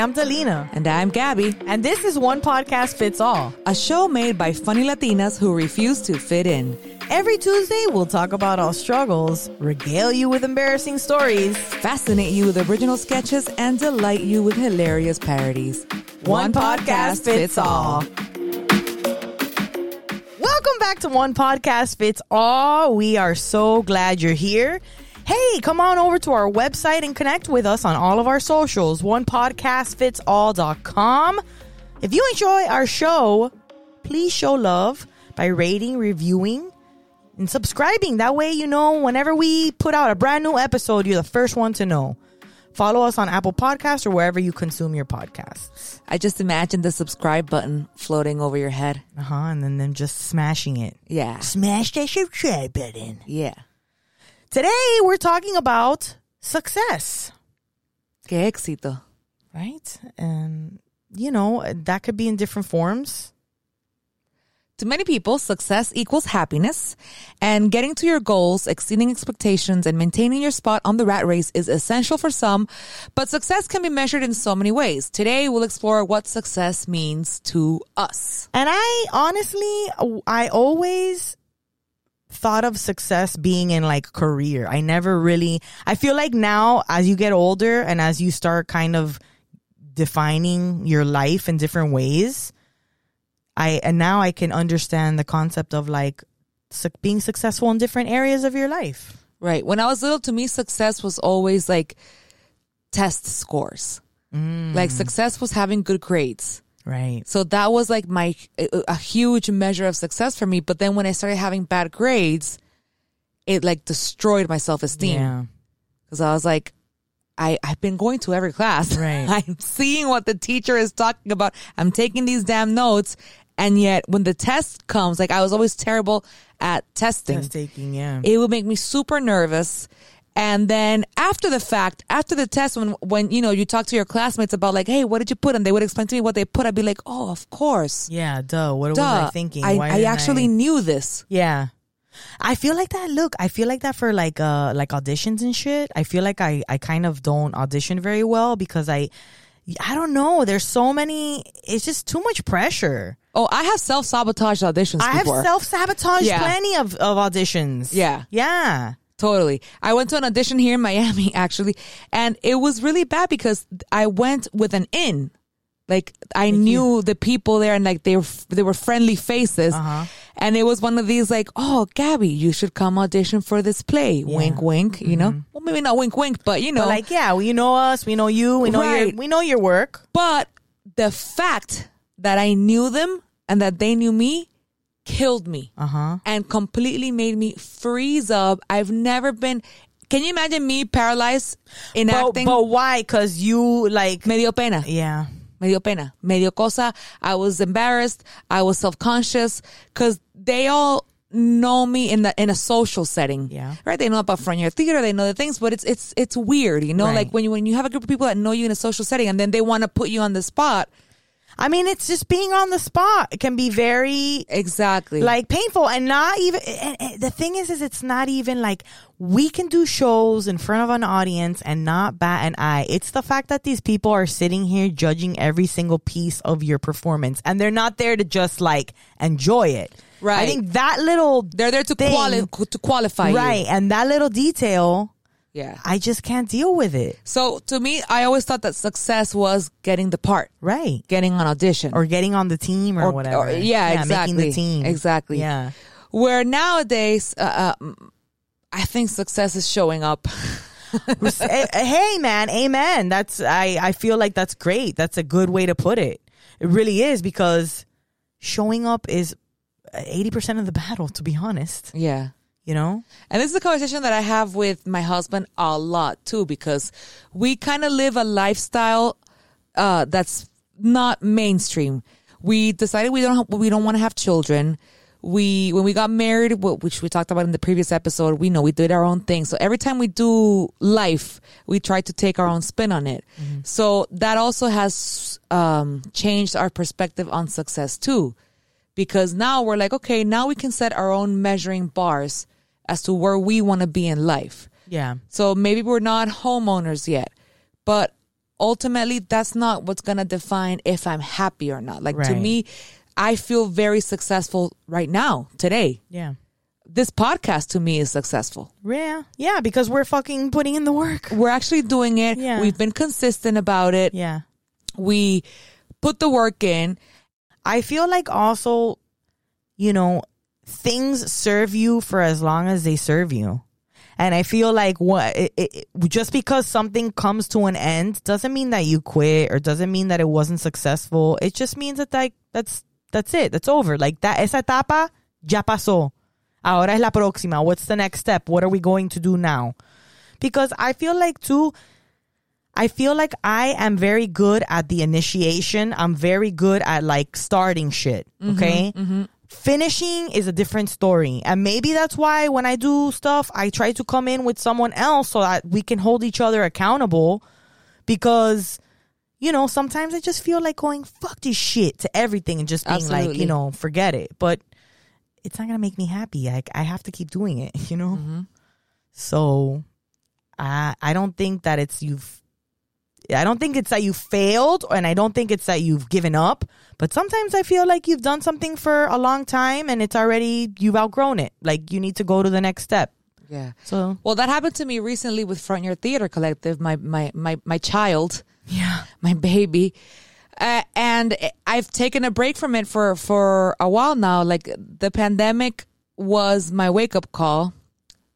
I'm Delina. And I'm Gabby, And this is One Podcast Fits All. a show made by funny Latinas who refuse to fit in. Every Tuesday, we'll talk about our struggles, regale you with embarrassing stories. Fascinate you with original sketches and delight you with hilarious parodies. One, podcast fits all. Welcome back to One Podcast Fits All. We are so glad you're here. Hey, come on over to our website and connect with us on all of our socials, onepodcastfitsall.com. If you enjoy our show, please show love by rating, reviewing, and subscribing. That way, you know, whenever we put out a brand new episode, you're the first one to know. Follow us on Apple Podcasts or wherever you consume your podcasts. I just imagine the subscribe button floating over your head. Uh huh. And then them just smashing it. Yeah. Smash that subscribe button. Yeah. Today, we're talking about success, Qué éxito. right? And, you know, that could be in different forms. To many people, success equals happiness, and getting to your goals, exceeding expectations, and maintaining your spot on the rat race is essential for some, but success can be measured in so many ways. Today, we'll explore what success means to us. And I honestly, I always thought of success being in like career. I never really, I feel like now as you get older and as you start kind of defining your life in different ways, I, and now I can understand the concept of like su- being successful in different areas of your life. Right. When I was little, to me, success was always like test scores. Mm. Like success was having good grades. Right. So that was like my a, huge measure of success for me. But then when I started having bad grades, it like destroyed my self esteem Yeah. because I was like, I I've been going to every class. Right. I'm seeing what the teacher is talking about. I'm taking these damn notes, and yet when the test comes, like I was always terrible at testing. Test taking, yeah. It would make me super nervous. And then after the fact, after the test, when when you know you talk to your classmates about like, hey, what did you put? And they would explain to me what they put. I'd be like, oh, of course, yeah, duh. What duh. was I thinking? I, I actually knew this. Yeah. I feel like that. Look, I feel like that for like uh like auditions and shit. I feel like I I kind of don't audition very well because I I don't know. There's so many. It's just too much pressure. Oh, I have self sabotage auditions I have self sabotage Yeah. plenty of of auditions. Yeah. Yeah. Totally. I went to an audition here in Miami actually, and it was really bad because I went with an in. Like I knew the people there and like they were they were friendly faces. Uh-huh. And it was one of these like, "Oh, Gabby, you should come audition for this play." Wink wink, you know? Well, maybe not wink wink, but you know. But like, yeah, you know us. We know you. We know your. We know your work. but the fact that I knew them and that they knew me killed me. Uh huh. and completely made me freeze up. I've never been. Can you imagine me paralyzed in But, acting? but why? Because you like. medio pena. Yeah. medio pena. medio cosa. I was embarrassed. I was self conscious because they all know me in the in a social setting. Yeah. Right. They know about front yard theater. They know the things, but it's it's it's weird. You know, Right. like when you when you have a group of people that know you in a social setting and then they want to put you on the spot. I mean, it's just being on the spot. It can be very Exactly. like painful and not even and, and the thing is is it's not even like we can do shows in front of an audience and not bat an eye it's the fact that these people are sitting here judging every single piece of your performance and they're not there to just like enjoy it Right. i think that little they're there to quali- to qualify right you. and that little detail Yeah. i just can't deal with it. So to me, I always thought that success was getting the part, right. Getting on audition, or getting on the team or, whatever. yeah, exactly, making the team. Exactly. yeah. Where nowadays, uh, uh, I think success is showing up. Eh, hey man amen. That's i i feel like that's great. That's a good way to put it. It really is because showing up is 80% of the battle to be honest. Yeah. You know And this is a conversation that I have with my husband a lot too, because we kind of live a lifestyle uh, that's not mainstream. We decided we don't we don't want to have children. We when we got married, which we talked about in the previous episode, we know we did our own thing. So every time we do life, we try to take our own spin on it. So that also has um, changed our perspective on success too because now we're like, okay, now we can set our own measuring bars as to where we want to be in life. yeah So maybe we're not homeowners yet, but ultimately that's not what's gonna define if I'm happy or not. Like to me, I feel very successful right now, today. Yeah. This podcast to me is successful. Yeah. Yeah, because we're fucking putting in the work. We're actually doing it. Yeah. We've been consistent about it. Yeah. We put the work in. I feel like also, you know, things serve you for as long as they serve you. And I feel like what it, it, just because something comes to an end doesn't mean that you quit or doesn't mean that it wasn't successful. It just means that like that's that's it. That's over. Like that esa etapa ya pasó. Ahora es la próxima. What's the next step? What are we going to do now? Because I feel like too I feel like I am very good at the initiation. I'm very good at like starting shit. Mm-hmm, okay. Mm-hmm. Finishing is a different story. And maybe that's why when I do stuff, I try to come in with someone else so that we can hold each other accountable because, you know, sometimes I just feel like going, fuck this shit to everything and just being like, you know, forget it. But it's not going to make me happy. I, I have to keep doing it, you know? Mm-hmm. So I I don't think that it's you've I don't think it's that you failed and I don't think it's that you've given up, but sometimes I feel like you've done something for a long time and it's already you've outgrown it. Like you need to go to the next step. Yeah. So Well, that happened to me recently with Front Yard Theater Collective. My my my my child, yeah. my baby, uh, and I've taken a break from it for for a while now. Like the pandemic was my wake up call.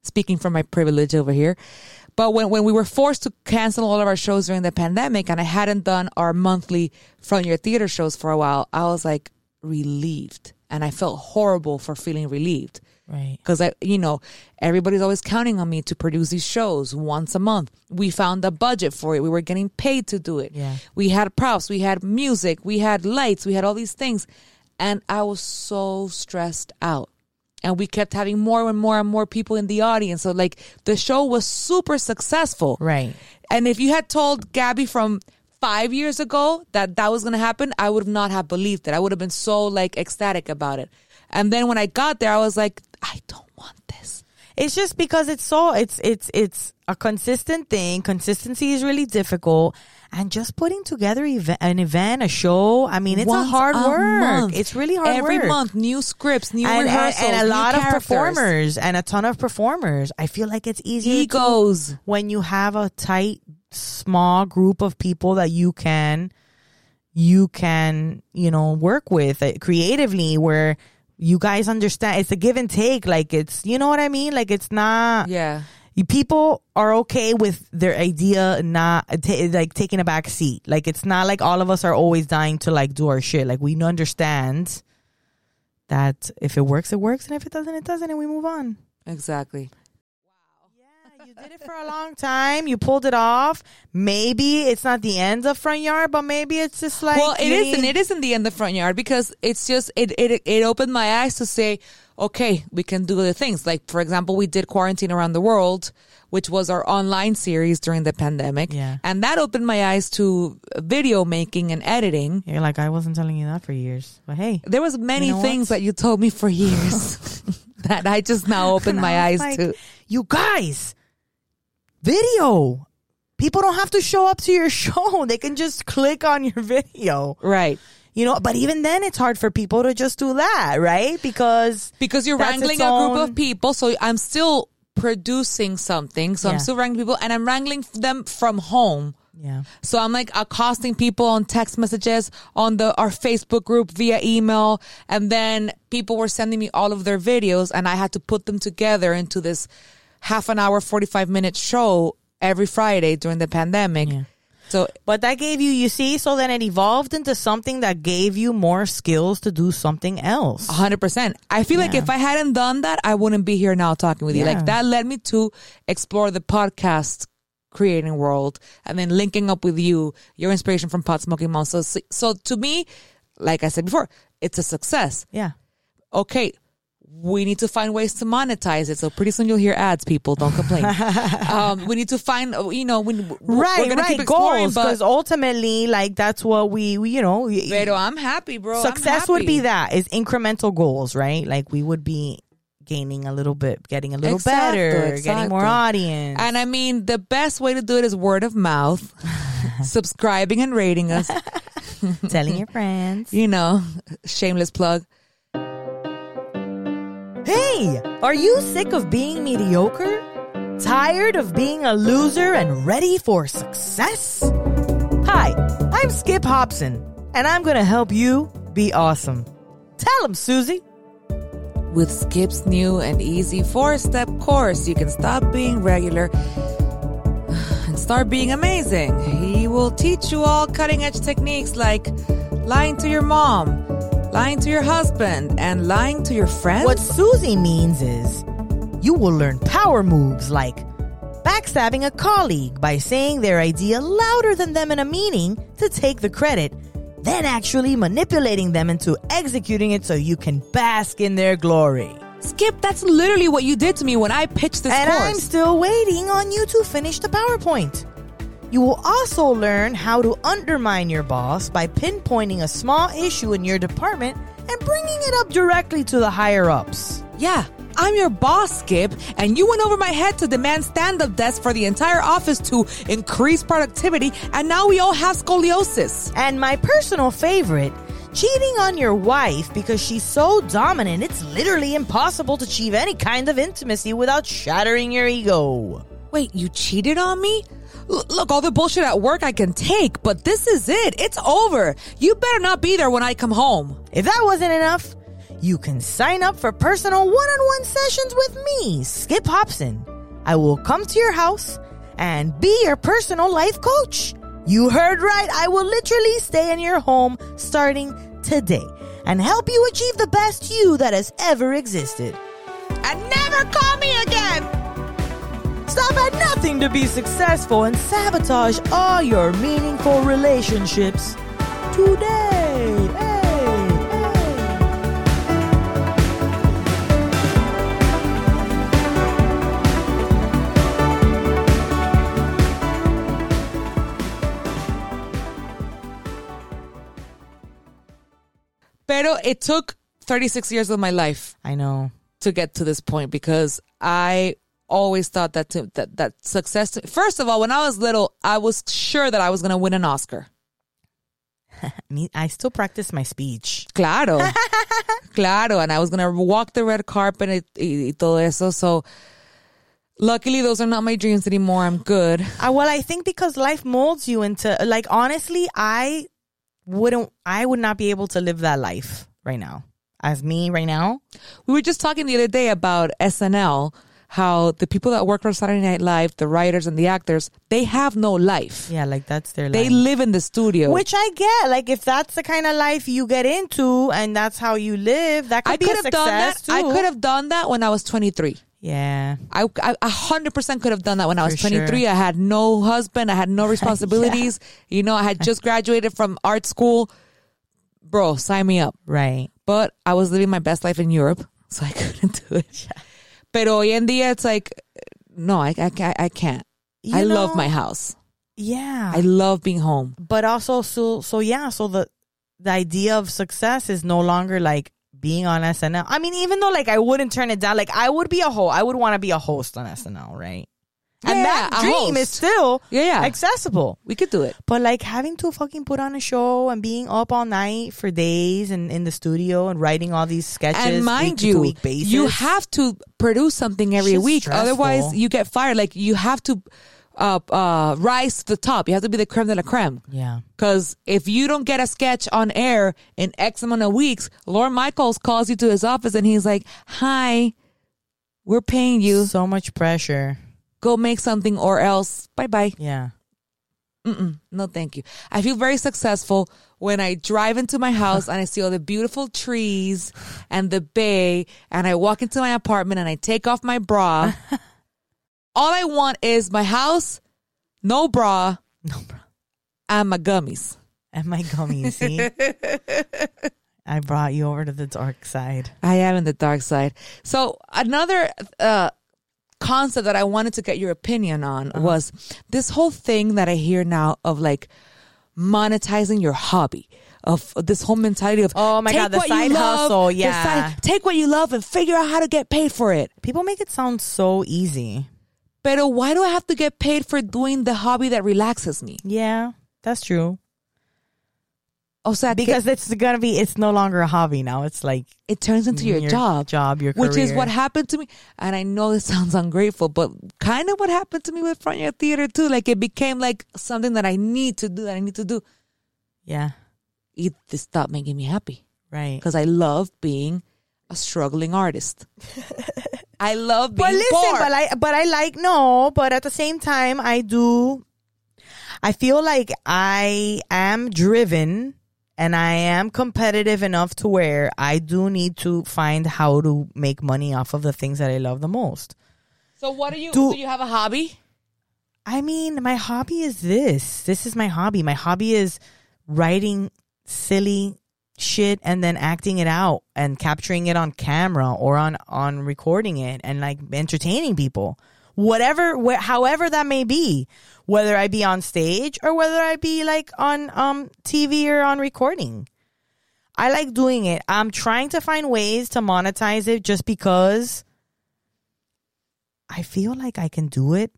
Speaking from my privilege over here, but when when we were forced to cancel all of our shows during the pandemic, and I hadn't done our monthly Front Yard Theater shows for a while, I was like relieved, and I felt horrible for feeling relieved Right. because I, you know, everybody's always counting on me to produce these shows once a month. We found a budget for it. We were getting paid to do it. Yeah. We had props, we had music, we had lights, we had all these things, and I was so stressed out. And we kept having more and more and more people in the audience. So like the show was super successful. Right. And if you had told Gabby from five years ago that that was going to happen, I would not have believed it. I would have been so like ecstatic about it. And then when I got there, I was like, I don't want this. It's just because it's so it's it's it's a consistent thing. Consistency is really difficult, and just putting together eve- an event, a show. I mean, it's Once a hard a work. month. It's really hard work. Every work. month, new scripts, new and, and, rehearsals, and a new lot of performers and a ton of performers. I feel like it's easier egos. when you have a tight, small group of people that you can, you can, you know, work with uh, creatively where you guys understand it's a give and take. Like it's, you know what I mean? Like it's not, Yeah. People are okay with their idea not ta- like taking a back seat. Like it's not like all of us are always dying to like do our shit. Like we understand that if it works, it works, and if it doesn't, it doesn't, and we move on. Exactly. You did it for a long time. You pulled it off. Maybe it's not the end of front yard, but maybe it's just like well, it isn't. need- It isn't the end of front yard because it's just it it it opened my eyes to say, okay, we can do the things. Like for example, we did quarantine around the world, which was our online series during the pandemic, Yeah. and that opened my eyes to video making and editing. You're like I wasn't telling you that for years, but hey, There was many You know things what? that you told me for years that I just now opened my eyes like, to. You guys, video. People don't have to show up to your show. They can just click on your video. Right. You know, but even then it's hard for people to just do that, right? Because because you're wrangling a group of people. So I'm still producing something. So Yeah. I'm still wrangling people and I'm wrangling them from home. yeah. So I'm like accosting people on text messages on the our Facebook group via email, and then people were sending me all of their videos, and I had to put them together into this half an hour, forty five minute show every Friday during the pandemic. Yeah. So But that gave you, you see, so then it evolved into something that gave you more skills to do something else. hundred percent. I feel like if I hadn't done that, I wouldn't be here now talking with you. Like that led me to explore the podcast creating world and then linking up with you, your inspiration from Pot Smoking Mom. So, so to me, like I said before, it's a success. Yeah. Okay. We need to find ways to monetize it. So pretty soon you'll hear ads, people. Don't complain. um, we need to find, you know, we, we're Right, gonna right. Goals, because ultimately, like that's what we, we you know, Pero I'm happy, bro. Success would be that is incremental goals, right? Like we would be gaining a little bit, getting a little Exacto, better, getting more audience. And I mean, the best way to do it is word of mouth, subscribing and rating us. telling your friends. You know, shameless plug. Hey, are you sick of being mediocre? Tired of being a loser and ready for success? Hi, I'm Skip Hobson, and I'm going to help you be awesome. Tell him, Susie. With Skip's new and easy four step course, you can stop being regular and start being amazing. He will teach you all cutting edge techniques like lying to your mom, lying to your husband, and lying to your friends. What Susie means is you will learn power moves like backstabbing a colleague by saying their idea louder than them in a meeting to take the credit, then actually manipulating them into executing it so you can bask in their glory. Skip, that's literally what you did to me when I pitched this And course. I'm still waiting on you to finish the PowerPoint. You will also learn how to undermine your boss by pinpointing a small issue in your department and bringing it up directly to the higher ups. Yeah, I'm your boss, Skip, and you went over my head to demand stand up desks for the entire office to increase productivity, and now we all have scoliosis. And my personal favorite, cheating on your wife because she's so dominant, it's literally impossible to achieve any kind of intimacy without shattering your ego. Wait, you cheated on me? Look, all the bullshit at work I can take, but this is it. It's over. You better not be there when I come home. If that wasn't enough, you can sign up for personal one on one sessions with me, Skip Hobson. I will come to your house and be your personal life coach. You heard right. I will literally stay in your home starting today and help you achieve the best you that has ever existed. And never call me again! Stop at nothing to be successful and sabotage all your meaningful relationships today. Hey, hey. Pero it took 36 years of my life I know. to get to this point because I always thought that to, that that success. To, first of all, when I was little, I was sure that I was going to win an Oscar. I still practice my speech. Claro, claro, and I was going to walk the red carpet y, y todo eso. So, luckily, those are not my dreams anymore. I'm good. Uh, well, I think because life molds you into like honestly, I wouldn't. I would not be able to live that life right now. As me right now, We were just talking the other day about SNL. How the people that work on Saturday Night Live, the writers and the actors, they have no life. yeah, like that's their life. They life. live in the studio. Which I get. Like if that's the kind of life you get into and that's how you live, that could I be could have done that. success I could have done that when I was 23. Yeah. I, I a hundred percent could have done that when I was For 23. sure. I had no husband. I had no responsibilities. You know, I had just graduated from art school. Bro, sign me up. Right. But I was living my best life in Europe, so I couldn't do it. Pero hoy en día, it's like, no, I, I, can't- I can't. You I love my house. Yeah. I love being home. but also so so yeah so the the idea of success is no longer like being on SNL. I mean, even though like I wouldn't turn it down, like I would be a host. I would want to be a host on SNL, right? And Yeah, that dream is still Yeah, yeah. accessible. We could do it. But like having to fucking put on a show and being up all night for days and in the studio and writing all these sketches and mind you, week basis. you have to produce something every week. stressful. Otherwise, you get fired. Like you have to uh, uh, rise to the top. You have to be the creme de la creme. yeah. Because if you don't get a sketch on air in X amount of weeks, Lorne Michaels calls you to his office and he's like, "Hi, we're paying you. So much pressure. Go make something, or else bye bye." Yeah. Mm-mm, no, thank you. I feel very successful when I drive into my house and I see all the beautiful trees and the bay, and I walk into my apartment and I take off my bra. all I want is my house, no bra, No, bro. and my gummies. And my gummies, see? I brought you over to the dark side. I am in the dark side. So another uh, concept that I wanted to get your opinion on was this whole thing that I hear now of like monetizing your hobby. of this whole mentality of Oh my God, the side love, hustle, yeah. take what you love and figure out how to get paid for it. People make it sound so easy. But why do I have to get paid for doing the hobby that relaxes me? Yeah, that's true. O sea, que Because it's gonna be, it's no longer a hobby now. It's like it turns into your, job. job, your which is what happened to me. And I know this sounds ungrateful, but kind of what happened to me with Front Yard Theater too. Like it became like something that I need to do, that I need to do. Yeah, It stopped making me happy right. because I love being a struggling artist. I love being But listen, poor. but I but I like no, but at the same time I do I feel like I am driven and I am competitive enough to where I do need to find how to make money off of the things that I love the most. so what do you Do- do? You have a hobby? I mean, my hobby is this. This is my hobby. My hobby is writing silly shit and then acting it out and capturing it on camera or on on recording it and like entertaining people. Whatever wh- however that may be, whether I be on stage or whether I be like on um TV or on recording. I like doing it. I'm trying to find ways to monetize it just because I feel like I can do it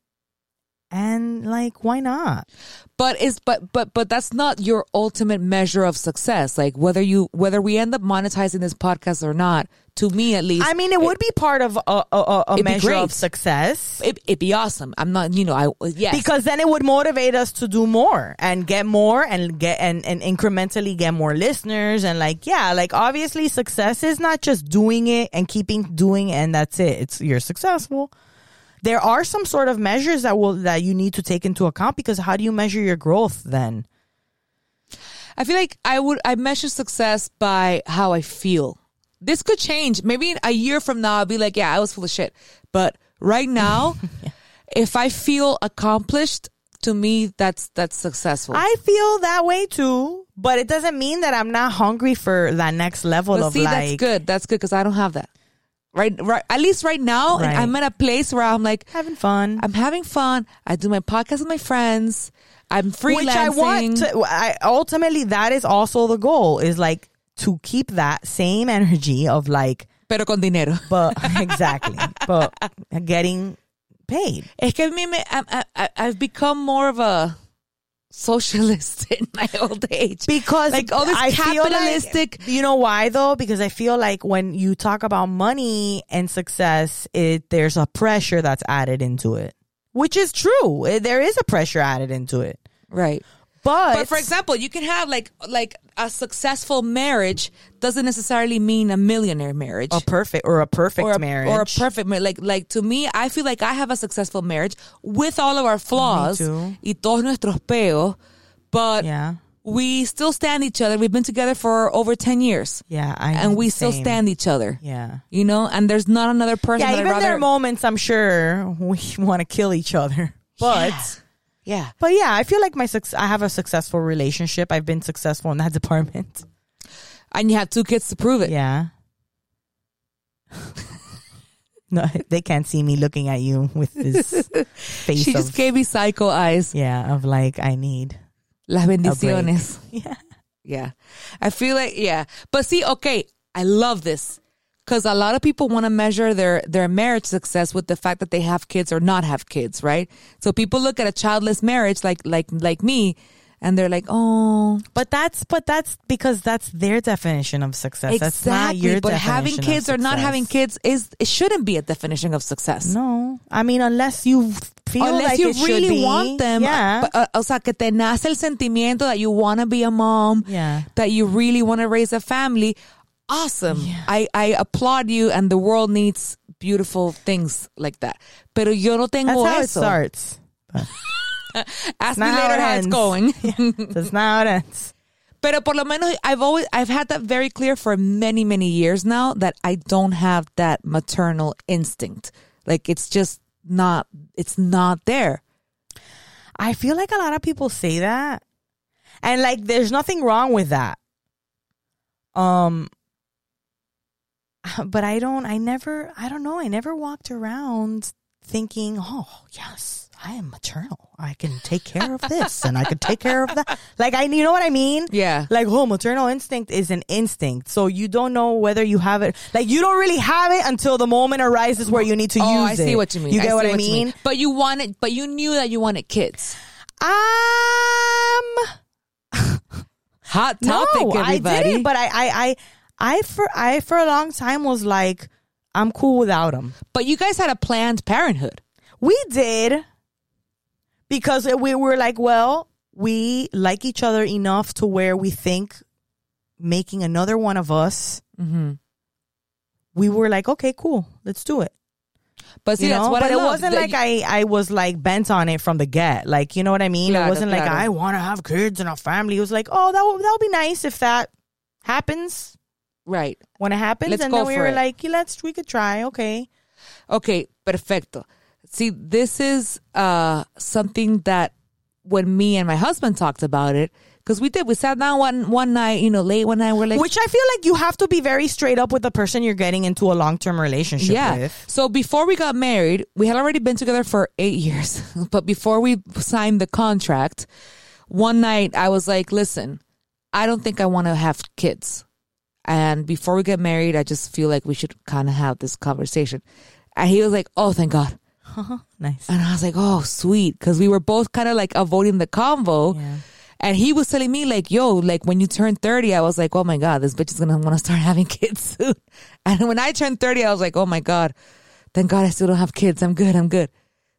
and like why not? But is but but but that's not your ultimate measure of success. Like whether you whether we end up monetizing this podcast or not, to me at least, i mean it would be part of a, a, a- a It'd be measure of success. It, it'd be awesome. I'm not, you know, I yes. Because then it would motivate us to do more and get more and get and, and incrementally get more listeners. And like yeah like obviously success is not just doing it and keeping doing it and that's it. It's you're successful there are some sort of measures that will that you need to take into account because how do you measure your growth then I feel like I would I measure success by how I feel. This could change. Maybe in a year from now I'll be like, yeah, I was full of shit. But right now, if I feel accomplished, to me that's that's successful. I feel that way too, but it doesn't mean that I'm not hungry for that next level but of see, like. that's good. That's good because I don't have that. Right, right. At least right now, Right. I'm at a place where I'm like, Having fun, I'm having fun. I do my podcast with my friends. I'm freelancing. which I want to. I, ultimately, that is also the goal. Is like to keep that same energy of like, pero con dinero. but exactly, but getting paid. Es que me, I, I, I've become more of a socialist in my old age. Because Like, all this I feel like- capitalistic- you know why though? Because I feel like when you talk about money and success, it there's a pressure that's added into it, which is true. Eh, There is a pressure added into it, Right. But But for example, you can have like like a successful marriage doesn't necessarily mean a millionaire marriage. a perfect or a perfect or a, marriage or a perfect marriage. Like, like to me, I feel like I have a successful marriage with all of our flaws y todos nuestros peos, but Yeah, we still stand each other. We've been together for over 10 years yeah, I and we still stand each other. Yeah. You know, and there's not another person Yeah, that even I'd there are moments I'm sure we want to kill each other, but yeah. But yeah, I feel like my suc I have a successful relationship. I've been successful in that department. And you have two kids to prove it. Yeah. no, they can't see me looking at you with this face She of just gave me psycho eyes. yeah of like I need Las bendiciones. yeah. Yeah. I feel like, yeah. But see, okay, I love this because a lot of people want to measure their, their marriage success with the fact that they have kids or not have kids, right? So people look at a childless marriage like, like, like me and they're like, oh, But that's but that's because that's their definition of success. That's not exactly. your But having kids or not having kids is, it shouldn't be a definition of success. No, I mean unless you feel Unless like you really want them. Yeah. But, uh, o sea, que te nace el sentimiento that you want to be a mom. Yeah. That you really want to raise a family. Awesome. I, I applaud you and the world needs beautiful things like that. Pero yo no tengo That's how it starts. Ask me how later it how it's going. That's not how it ends. Pero por lo menos I've always I've had that very clear for many many years now that I don't have that maternal instinct. Like it's just not it's not there. I feel like a lot of people say that. And like there's nothing wrong with that. Um but I don't I never I don't know, I never walked around thinking, "Oh, yes, I am maternal. I can take care of this and I can take care of that. Like I, you know what I mean? Yeah. Like, oh, maternal instinct is an instinct. So you don't know whether you have it. Like you don't really have it until the moment arises where you need to Oh, use I it. I see what you mean. You get see what I you mean? But you wanted, but you knew that you wanted kids. Um, Hot topic, no, everybody. I didn't. But I, I, I, I for I for a long time was like, I'm cool without them. But you guys had a planned parenthood. We did because we were like, well, we like each other enough to where we think making another one of us. Mm-hmm. We were like, okay, cool, let's do it. But see, you that's know, what but I it love, wasn't that like you- I I was like bent on it from the get. Like you know what I mean? Claro, it wasn't like. I want to have kids and a family. It was like, oh, that would that would be nice if that happens right. when it happens. Let's and go then we for were it. like, yeah, let's we could try. Okay, Okay, perfecto. See, this is uh something that when me and my husband talked about it, because we did, we sat down one one night, you know, late one night, we're like, which I feel like you have to be very straight up with the person you're getting into a long term relationship yeah. with. So before we got married, we had already been together for eight years. but before we signed the contract, one night I was like, listen, I don't think I want to have kids. And before we get married, I just feel like we should kind of have this conversation. And he was like, oh, thank God. Nice. And I was like, oh, sweet. Cause we were both kind of like avoiding the convo. Yeah. And he was telling me like, yo, like when you turn 30, I was like, oh my God, this bitch is going to want to start having kids soon. And when I turned 30, I was like, oh my God, thank God I still don't have kids. I'm good. I'm good.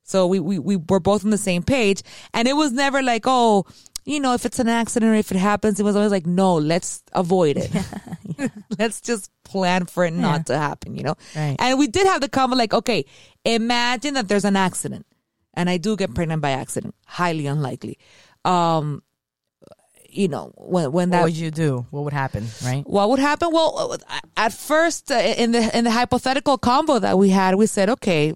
So we, we, we were both on the same page. And it was never like, oh, you know, if it's an accident or if it happens, it was always like, no, let's avoid it. let's just plan for it not to happen, you know? Right. And we did have the comment like, okay, imagine that there's an accident and I do get pregnant by accident. Highly unlikely. Um, you know, when, when What that, would you do? What would happen? Right. what would happen? Well, at first, uh, in the in the hypothetical combo that we had, we said, okay,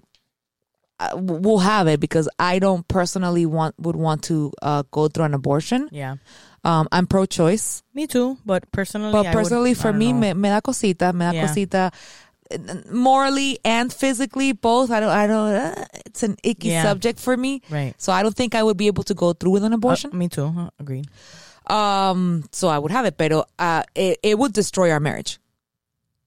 uh, we'll have it because I don't personally want would want to uh, go through an abortion. Yeah. Um, I'm pro-choice, Me too. But personally, but I would- personally, I for me, know. me, me da cosita, me da Yeah. cosita. Morally and physically, both. I don't. I don't. Uh, it's an icky Yeah. subject for me. Right. So I don't think I would be able to go through with an Uh, abortion. me too. Uh, agreed. Um, so I would have it, pero uh, it, it would destroy our marriage.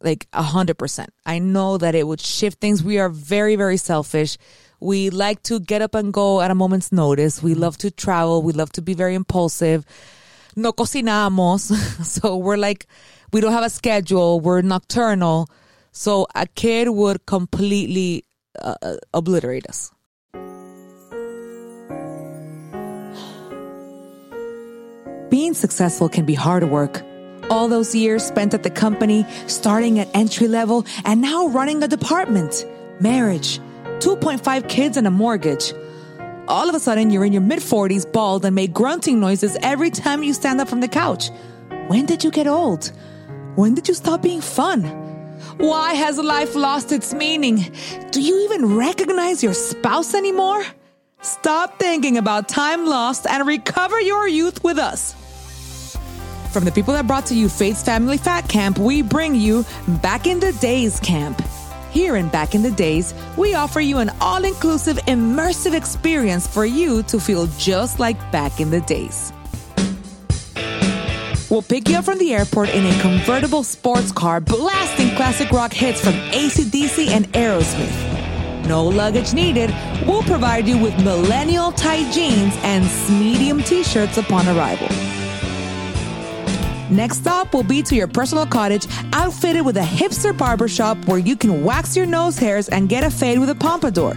Like a hundred percent. I know that it would shift things. We are very, very selfish. We like to get up and go at a moment's notice. We love to travel. We love to be very impulsive. No cocinamos. so we're like, we don't have a schedule. We're nocturnal. So a kid would completely uh, uh, obliterate us. Being successful can be hard work. All those years spent at the company, starting at entry level, and now running a department, marriage, 2.5 kids, and a mortgage. All of a sudden, you're in your mid 40s, bald, and make grunting noises every time you stand up from the couch. When did you get old? When did you stop being fun? Why has life lost its meaning? Do you even recognize your spouse anymore? Stop thinking about time lost and recover your youth with us. From the people that brought to you Faith's Family Fat Camp, we bring you Back in the Days Camp. Here in Back in the Days, we offer you an all inclusive, immersive experience for you to feel just like back in the days. We'll pick you up from the airport in a convertible sports car, blasting classic rock hits from ACDC and Aerosmith. No luggage needed. We'll provide you with millennial tight jeans and medium t shirts upon arrival. Next stop will be to your personal cottage, outfitted with a hipster barbershop where you can wax your nose hairs and get a fade with a pompadour.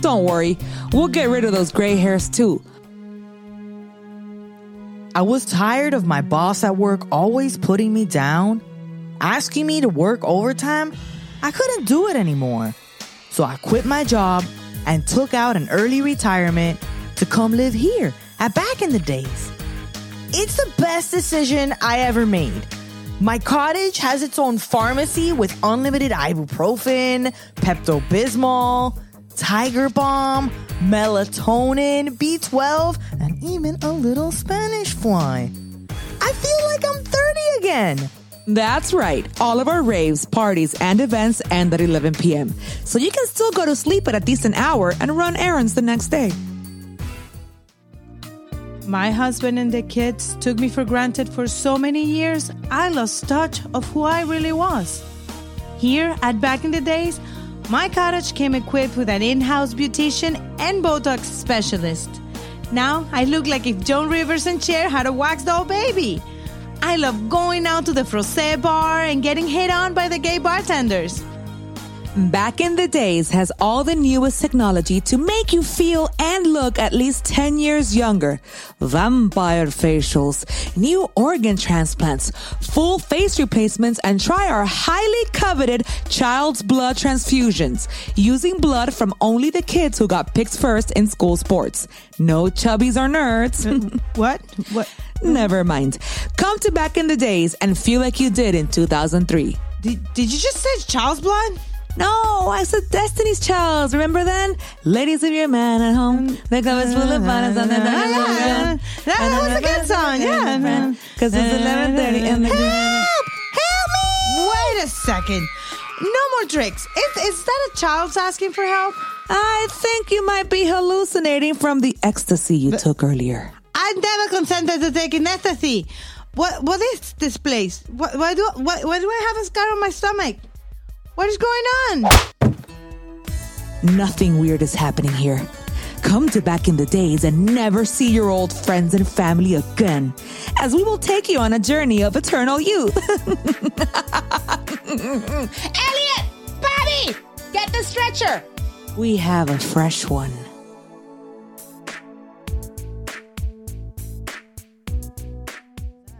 Don't worry, we'll get rid of those gray hairs too. I was tired of my boss at work always putting me down, asking me to work overtime. I couldn't do it anymore. So I quit my job and took out an early retirement to come live here at Back in the Days. It's the best decision I ever made. My cottage has its own pharmacy with unlimited ibuprofen, Pepto Bismol, Tiger Balm, melatonin, B12, and even a little Spanish fly. I feel like I'm 30 again. That's right. All of our raves, parties, and events end at 11 p.m. So you can still go to sleep at a decent hour and run errands the next day. My husband and the kids took me for granted for so many years, I lost touch of who I really was. Here at Back in the Days, my cottage came equipped with an in house beautician and Botox specialist. Now I look like if Joan Rivers and Cher had a wax doll baby. I love going out to the Frosé bar and getting hit on by the gay bartenders. Back in the days has all the newest technology to make you feel and look at least 10 years younger. Vampire facials, new organ transplants, full face replacements, and try our highly coveted child's blood transfusions using blood from only the kids who got picked first in school sports. No chubbies or nerds. What? What? Never mind. Come to back in the days and feel like you did in 2003. Did, did you just say child's blood? No, I said Destiny's Child. Remember then? Ladies, of your man at home, the cupboard's full of bonnets on the ah, Yeah, that was a good song. Yeah. Because it's 11.30 and the... Help! Help me! Wait a second. No more tricks. Is, is that a child's asking for help? I think you might be hallucinating from the ecstasy you took earlier. I never consented to taking ecstasy. What what is this place? What, why do why, why do I have a scar on my stomach? What is going on? Nothing weird is happening here. Come to back in the days and never see your old friends and family again, as we will take you on a journey of eternal youth. Elliot! Bobby! Get the stretcher! we have a fresh one.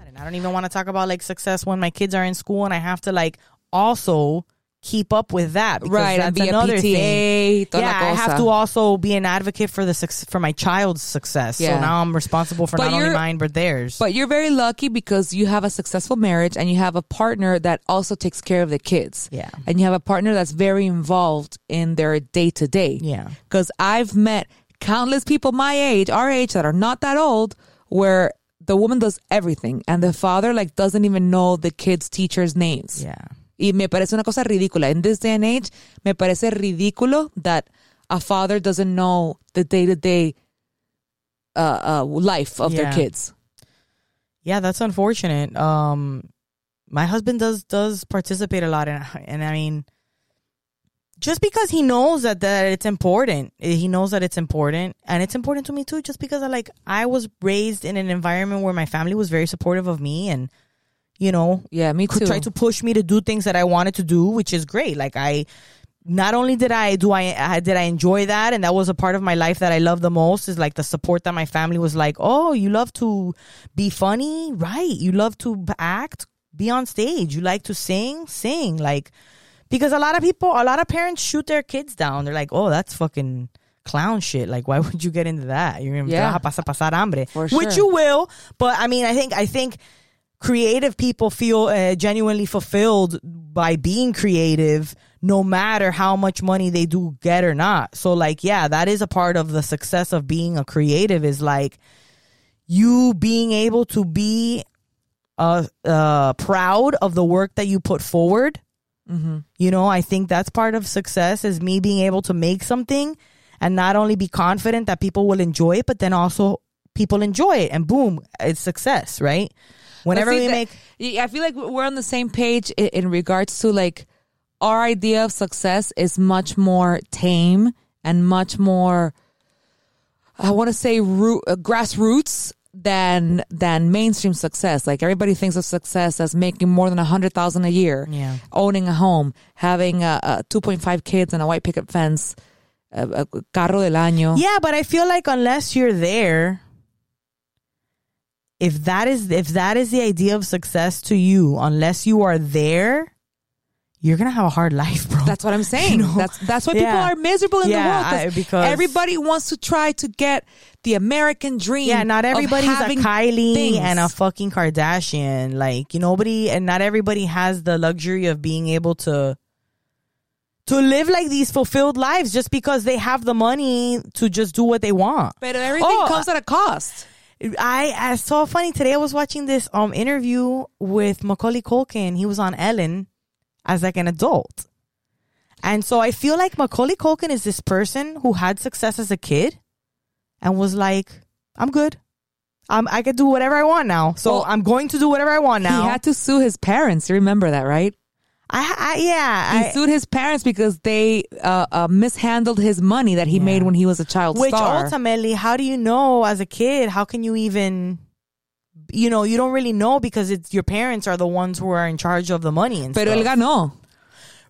And I don't even want to talk about like success when my kids are in school and I have to like also keep up with that. because Right, and that's be another PTA, thing. Yeah, I have to also be an advocate for the suc for my child's success. Yeah. So now I'm responsible for But not only mine but theirs. But you're very lucky because you have a successful marriage and you have a partner that also takes care of the kids. Yeah. And you have a partner that's very involved in their day to day. Yeah. Because I've met countless people my age, our age, that are not that old, where the woman does everything and the father like doesn't even know the kids' teachers' names. yeah. Y me parece una cosa ridícula. In this day and age, me parece ridículo that a father doesn't know the day to day uh, uh, life of their Yeah. kids. Yeah, that's unfortunate. Um, my husband does does participate a lot, and and I mean, just because he knows that that it's important, he knows that it's important, and it's important to me too. Just because I like I was raised in an environment where my family was very supportive of me, and you know, Yeah, me could too. try to push me to do things that I wanted to do, which is great. Like I, not only did I do I, I did I enjoy that, and that was a part of my life that I love the most is like the support that my family was like, oh, you love to be funny, right? You love to act, be on stage. You like to sing, sing. Like because a lot of people, a lot of parents shoot their kids down. They're like, oh, that's fucking clown shit. Like, why would you get into that? You're gonna Yeah. pasar hambre, For which you will. But I mean, I think I think creative people feel uh, genuinely fulfilled by being creative no matter how much money they do get or not. So like yeah that is a part of the success of being a creative is like you being able to be uh, uh proud of the work that you put forward. You know i think that's part of success is me being able to make something and not only be confident that people will enjoy it but then also people enjoy it and boom it's success right whenever we that- make Yeah, I feel like we're on the same page in, in regards to like our idea of success is much more tame and much more. I want to say root, uh, grassroots than than mainstream success. Like everybody thinks of success as making more than a hundred thousand a year, Yeah. owning a home, having a, a two point five kids and a white picket fence, a, a carro del año. Yeah, but I feel like unless you're there, if that is if that is the idea of success to you, unless you are there, you're gonna have a hard life, bro. That's what I'm saying. You know? That's that's why people Yeah. are miserable in Yeah, the world I- 'cause everybody wants to try to get the American dream. yeah, not everybody's a Kylie things. and a fucking Kardashian. Like you, nobody, and not everybody has the luxury of being able to to live like these fulfilled lives just because they have the money to just do what they want. But everything Oh, comes at a cost. I, I saw funny today. I was watching this um interview with Macaulay Culkin. He was on Ellen as like an adult, and so I feel like Macaulay Culkin is this person who had success as a kid, and was like, "I'm good, I'm, I could do whatever I want now. So Well, I'm going to do whatever I want now. He had to sue his parents. You remember that, right? I, I yeah. He I, sued his parents because they uh, uh, mishandled his money that he made when he was a child which star. ultimately, how do you know as a kid? How can you even? You know, you don't really know because it's your parents are the ones who are in charge of the money and Pero él ganó.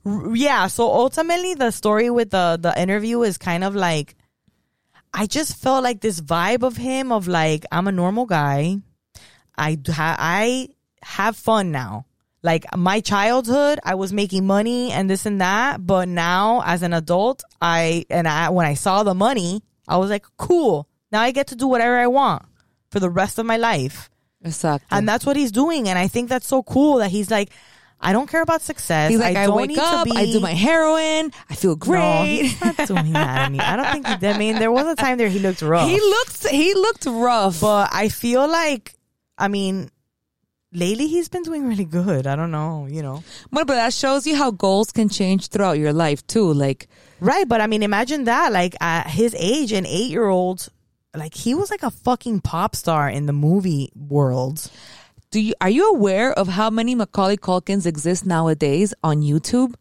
R- yeah so ultimately the story with the the interview is kind of like i just felt like this vibe of him of like i'm a normal guy i ha- i have fun now like my childhood i was making money and this and that but now as an adult i and i when i saw the money i was like cool now i get to do whatever i want for the rest of my life Exacto. and that's what he's doing and i think that's so cool that he's like i don't care about success He's like, I, don't wake need to up, I do my heroin, I feel no, great. he's not doing that. I mean, I don't think he did. I mean, there was a time there he looked rough. he looked he looked rough. but I feel like, I mean, lately he's been doing really good. I don't know, you know. Well, but that shows you how goals can change throughout your life too. Like Right, but I mean, imagine that. Like at his age, an eight-year-old, like he was like a fucking pop star in the movie world. do you are you aware of how many Macaulay Culkins exist nowadays on YouTube?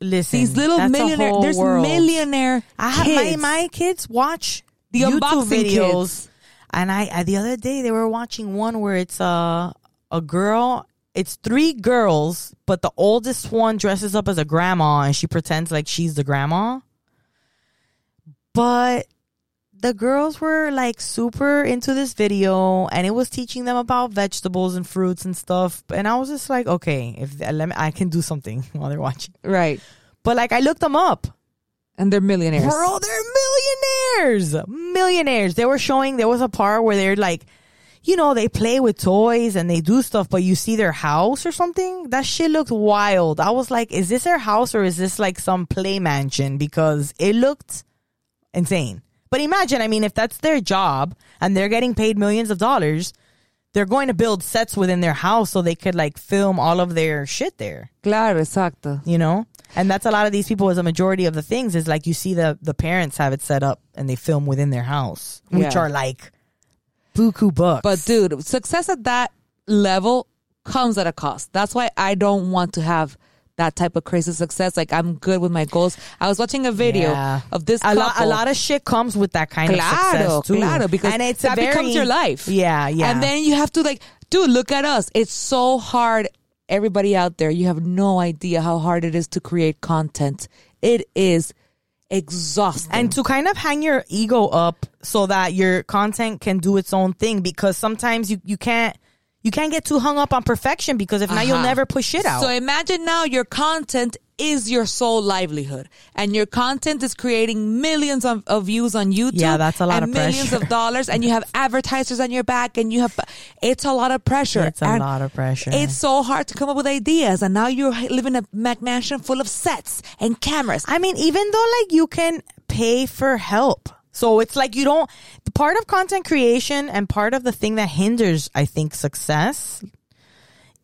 Listen, These little millionaire there's world. millionaire I have my kids. my kids watch The YouTube unboxing videos, kids. and I, I the other day they were watching one where it's a a girl. It's three girls, but the oldest one dresses up as a grandma and she pretends like she's the grandma. But the girls were like super into this video and it was teaching them about vegetables and fruits and stuff. And I was just like, okay, if uh, let me, I can do something while they're watching. right. But like I looked them up And they're millionaires. Bro, they're millionaires. Millionaires. They were showing there was a part where they're like, you know, they play with toys and they do stuff, but you see their house or something. That shit looked wild. I was like, is this their house or is this like some play mansion? Because it looked insane. But imagine, I mean, if that's their job and they're getting paid millions of dollars, they're going to build sets within their house so they could like film all of their shit there Claro, exacto. you know and that's a lot of these people as a majority of the things is like you see the the parents have it set up and they film within their house which Yeah. are like buku bucks But dude, success at that level comes at a cost. That's why I don't want to have that type of crazy success. Like I'm good with my goals. I was watching a video Yeah. of this a lot, a lot of shit comes with that kind of claro, success too. claro, because and it's that very, becomes your life. Yeah, yeah. And then you have to like, dude, look at us. It's so hard. Everybody out there, you have no idea how hard it is to create content. It is exhausting. and to kind of hang your ego up so that your content can do its own thing because sometimes you you can't you can't get too hung up on perfection because if not you'll Uh-huh. never push shit out So imagine now your content is your sole livelihood, and your content is creating millions of, of views on YouTube. Yeah, that's a lot and of millions pressure. of dollars, and you have advertisers on your back, and you have it's a lot of pressure. It's a And lot of pressure. It's so hard to come up with ideas, and now you're living in a McMansion full of sets and cameras. I mean, even though like you can pay for help. So it's like you don't, the part of content creation and part of the thing that hinders, I think, success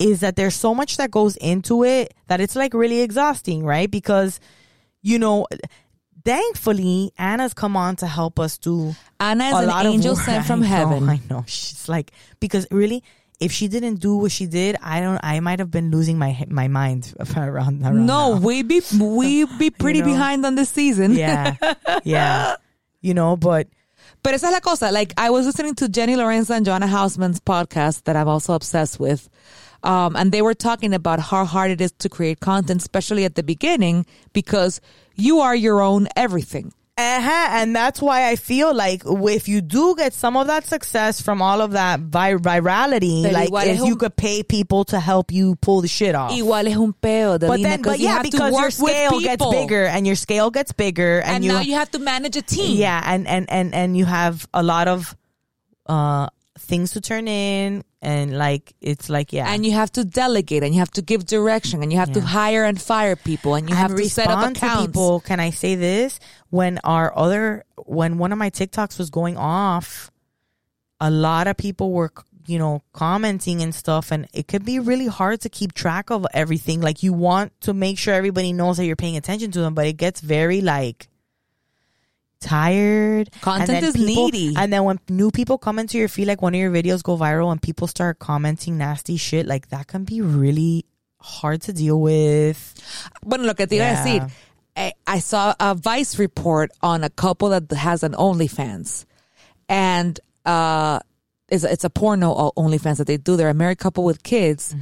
is that there's so much that goes into it that it's like really exhausting, right? Because, you know, thankfully, Anna's come on to help us do Anna is a an lot angel sent from I know, heaven. I know. She's like, because really, if she didn't do what she did, I don't, I might have been losing my, my mind around, around No, now. we be we be pretty know? behind on this season. yeah, yeah, you know, but But esa es la cosa. Like I was listening to Jenny Lorenzo and Joanna Hausmann's podcast that I'm also obsessed with. Um, and they were talking about how hard it is to create content, especially at the beginning, because you are your own everything. uh-huh, and that's why I feel like if you do get some of that success from all of that vi- virality, Pero like if you could pay people to help you pull the shit off. Igual es un peo, but then, but yeah, because your scale gets bigger and your scale gets bigger, and, and you now you have to manage a team. yeah and and and and you have a lot of uh things to turn in and like it's like yeah. And you have to delegate, and you have to give direction, and you have to hire and fire people, and you have to set up accounts. people. Can i say this? When our other when one of my tiktoks was going off a lot of people were you know commenting and stuff and it could be really hard to keep track of everything. Like you want to make sure everybody knows that you're paying attention to them but it gets very like tired. Content is people- needy. And then when new people come into your feed, like one of your videos go viral and people start commenting nasty shit, like that can be really hard to deal with. Bueno, lo que te iba a decir, I, I saw a Vice report on a couple that has an OnlyFans, and uh, it's, it's a porno OnlyFans that they do. They're a married couple with kids,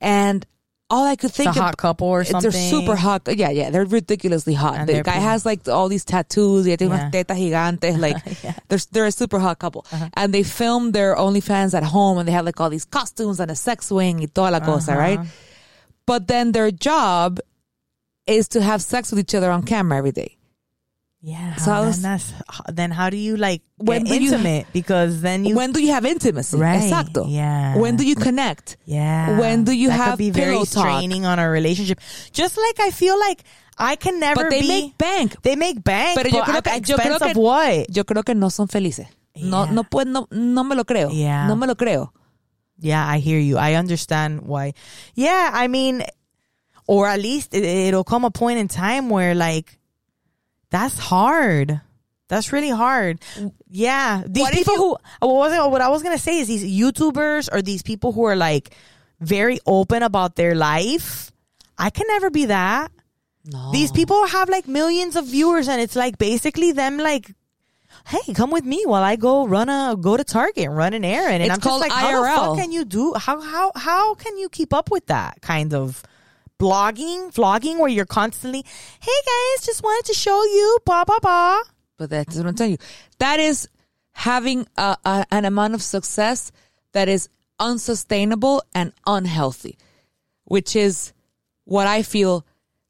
and all I could think. It's a hot of- couple or something. They're super hot. Yeah, yeah, they're ridiculously hot. And the guy pretty- has like all these tattoos. Y tiene Yeah. tetas gigantes. Like they're they're a super hot couple, uh-huh. and they film their OnlyFans at home, and they have like all these costumes and a sex swing y toda la cosa, uh-huh. right? But then their job is to have sex with each other on camera every day. Yeah. So I then, was- that's, then how do you like When do you- intimate? because then you when do you have intimacy? Right, Exacto. yeah. When do you connect? Yeah. When do you that have could be very talk? straining on a relationship. Just like I feel like I can never But they be. make bank. They make bank. Pero yo but creo que yo creo que of what? yo creo que no son felices. No Yeah. no puedo no, no me lo creo. Yeah. No me lo creo. Yeah, I hear you. I understand why. Yeah, I mean, or at least it, it'll come a point in time where like that's hard. That's really hard. Yeah, these What people you- who what was what I was gonna say is these YouTubers or these people who are like very open about their life. I can never be that. No. These people have like millions of viewers, and it's like basically them like, hey, come with me while I go run a go to Target and run an errand. And It's I'm just like, how the IRL. fuck can you do? How how how can you keep up with that kind of blogging, vlogging, where you're constantly, hey guys, just wanted to show you, blah blah blah. But that's what I'm telling you. That is having a, a, an amount of success that is unsustainable and unhealthy, which is what I feel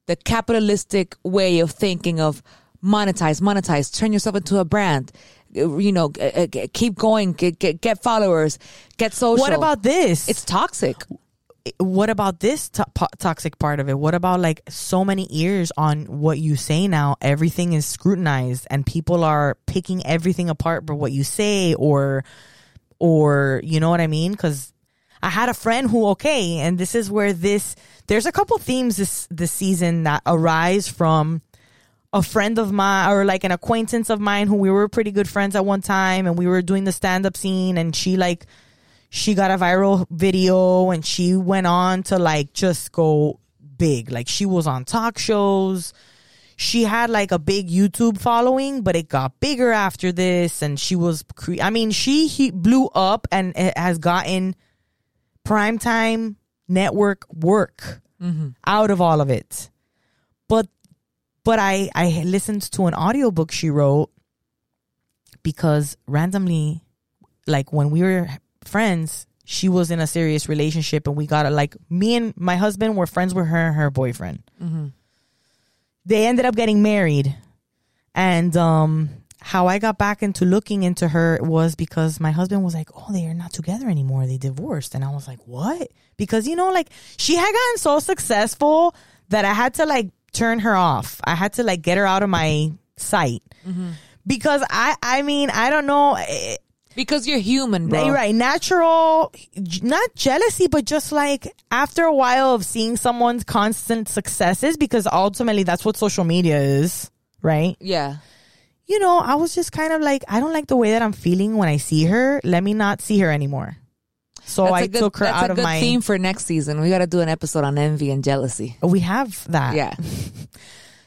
the capitalistic way of thinking of monetize, monetize, turn yourself into a brand. You know, keep going, get, get, get followers, get social. What about this? It's toxic. What about this to- toxic part of it? What about like so many ears on what you say now? Everything is scrutinized and people are picking everything apart for what you say or, or, you know what I mean? Cause I had a friend who, okay, and this is where this, there's a couple themes this, this season that arise from a friend of mine or like an acquaintance of mine who we were pretty good friends at one time and we were doing the stand up scene and she like she got a viral video and she went on to like just go big. Like she was on talk shows. She had like a big YouTube following, but it got bigger after this and she was cre- I mean, she he blew up and it has gotten primetime network work mm-hmm. out of all of it. But but I I listened to an audiobook she wrote because randomly like when we were friends she was in a serious relationship and we got a like me and my husband were friends with her and her boyfriend. They ended up getting married. And um how i got back into looking into her was because my husband was like oh they are not together anymore. They divorced. And i was like what? Because you know like she had gotten so successful that i had to like turn her off. I had to like get her out of my sight. Because i i mean i don't know eh, Because you're human, bro. You're right. Natural, not jealousy, but just like after a while of seeing someone's constant successes, because ultimately that's what social media is, right? Yeah. You know, I was just kind of like, I don't like the way that I'm feeling when I see her. Let me not see her anymore. So That's I good, took her that's out a of good my. theme for next season. We got to do an episode on envy and jealousy. We have that. Yeah.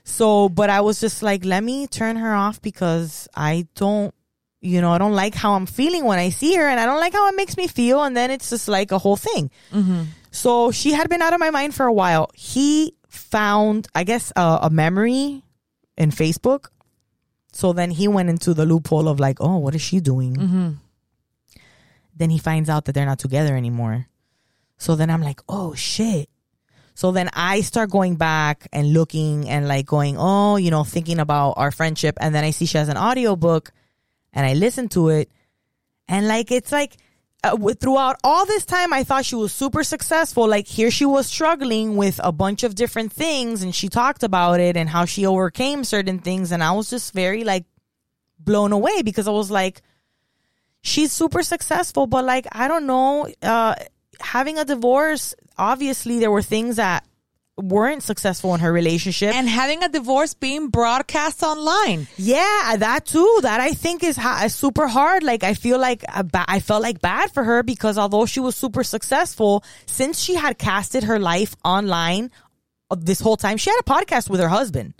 So, but I was just like, let me turn her off because I don't, you know, I don't like how I'm feeling when I see her and I don't like how it makes me feel. And then it's just like a whole thing. Mm-hmm. So she had been out of my mind for a while. He found, I guess, a, a memory in Facebook. So then he went into the loophole of like, oh, what is she doing? Mm-hmm. Then he finds out that they're not together anymore. So then I'm like, oh shit. So then I start going back and looking and like going, oh, you know, thinking about our friendship. And then I see she has an audiobook and I listened to it. And like, it's like, uh, throughout all this time, I thought she was super successful. Like, here she was struggling with a bunch of different things and she talked about it and how she overcame certain things. And I was just very like blown away because I was like, she's super successful, but like, I don't know, uh, having a divorce, obviously there were things that weren't successful in her relationship. And having a divorce being broadcast online. Yeah, that too. That I think is, ha- is super hard. Like I feel like ba- I felt like bad for her because although she was super successful, since she had casted her life online uh, this whole time, she had a podcast with her husband.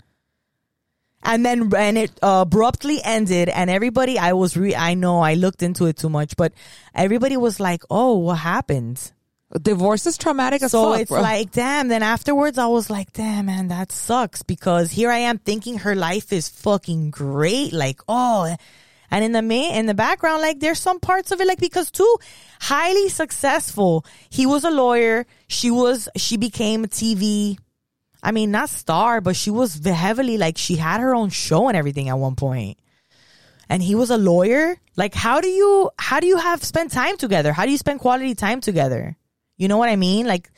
And then and it uh, abruptly ended, and everybody I was re I know I looked into it too much, but everybody was like, "Oh, what happened?" Divorce is traumatic as So fuck, it's bro. like, damn. Then afterwards, I was like, damn, man, that sucks because here I am thinking her life is fucking great. Like, oh, and in the main, in the background, like there's some parts of it, like because too highly successful. He was a lawyer. She was, she became a TV. I mean, not star, but she was heavily like she had her own show and everything at one point. And he was a lawyer. Like, how do you, how do you have spend time together? How do you spend quality time together? You know what I mean? Like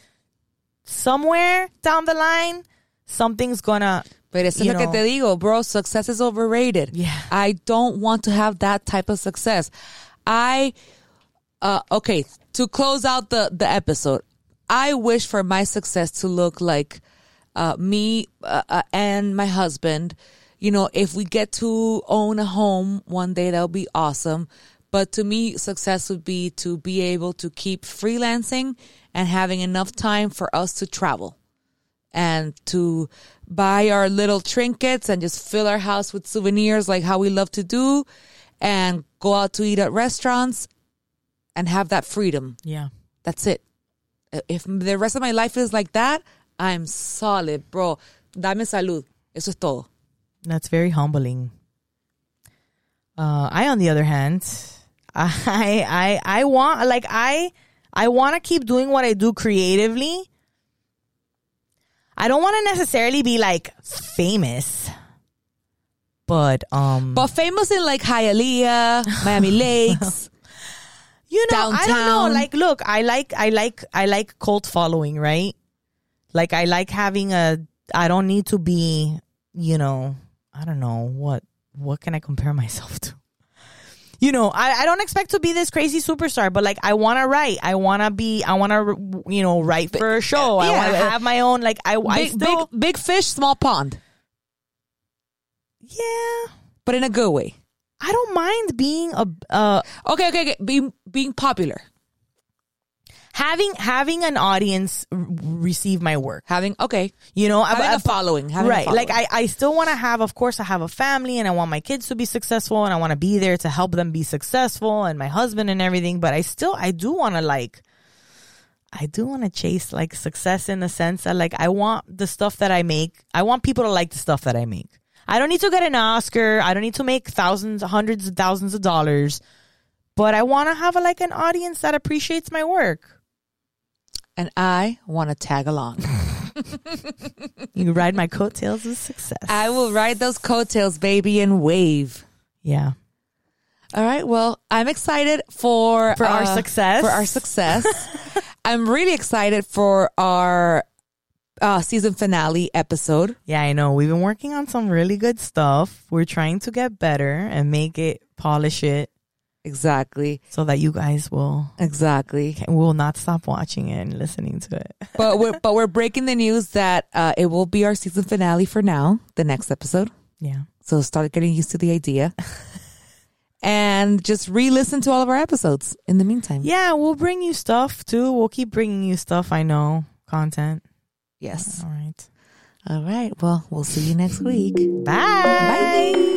somewhere down the line, something's gonna. Pero eso es lo que te digo, bro. Success is overrated. Yeah. I don't want to have that type of success. I, uh, okay, to close out the, the episode, I wish for my success to look like, uh, me, uh, uh, and my husband. You know, if we get to own a home one day, that'll be awesome. But to me, success would be to be able to keep freelancing and having enough time for us to travel and to buy our little trinkets and just fill our house with souvenirs like how we love to do and go out to eat at restaurants and have that freedom. Yeah. That's it. If the rest of my life is like that, I'm solid, bro. Dame salud. Eso es todo. That's very humbling. Uh, I, on the other hand, I, I, I want, like, I, I want to keep doing what I do creatively. I don't want to necessarily be like famous, but, um, But famous in like Hialeah, Miami Lakes. you know, I don't know. Like, look, I like, I like, I like cult following, right? Like, I like having a. I don't need to be, you know, I don't know what. What can I compare myself to? You know, I, I don't expect to be this crazy superstar, but like I want to write. I want to be. I want to, you know, write for a show. I want to have my own. Like I, I Big, still, big, big fish, small pond. yeah. But in a good way. I don't mind being a uh Okay, okay, okay. Being, being popular. Having having an audience receive my work. Having, okay. You know, Having a a following. Having a right. Like. I, I still want to have, of course, I have a family and I want my kids to be successful and I want to be there to help them be successful and my husband and everything. But I still, I do want to like, I do want to chase like success in the sense that like I want the stuff that I make. I want people to like the stuff that I make. I don't need to get an Oscar. I don't need to make thousands, hundreds of thousands of dollars, but I want to have a, like an audience that appreciates my work. And I want to tag along. You ride my coattails of success. I will ride those coattails, baby, and wave. yeah. All right. Well, I'm excited for For our uh, success. For our success. I'm really excited for our uh, season finale episode. Yeah, I know. We've been working on some really good stuff. We're trying to get better and make it, polish it, Exactly. so that you guys will Exactly. will not stop watching it and listening to it. but we're but we're breaking the news that uh, it will be our season finale for now. The next episode. Yeah. So start getting used to the idea. and just re-listen to all of our episodes in the meantime. Yeah, we'll bring you stuff too. We'll keep bringing you stuff. I know content. Yes. All right. All right. Well, we'll see you next week. Bye. Bye.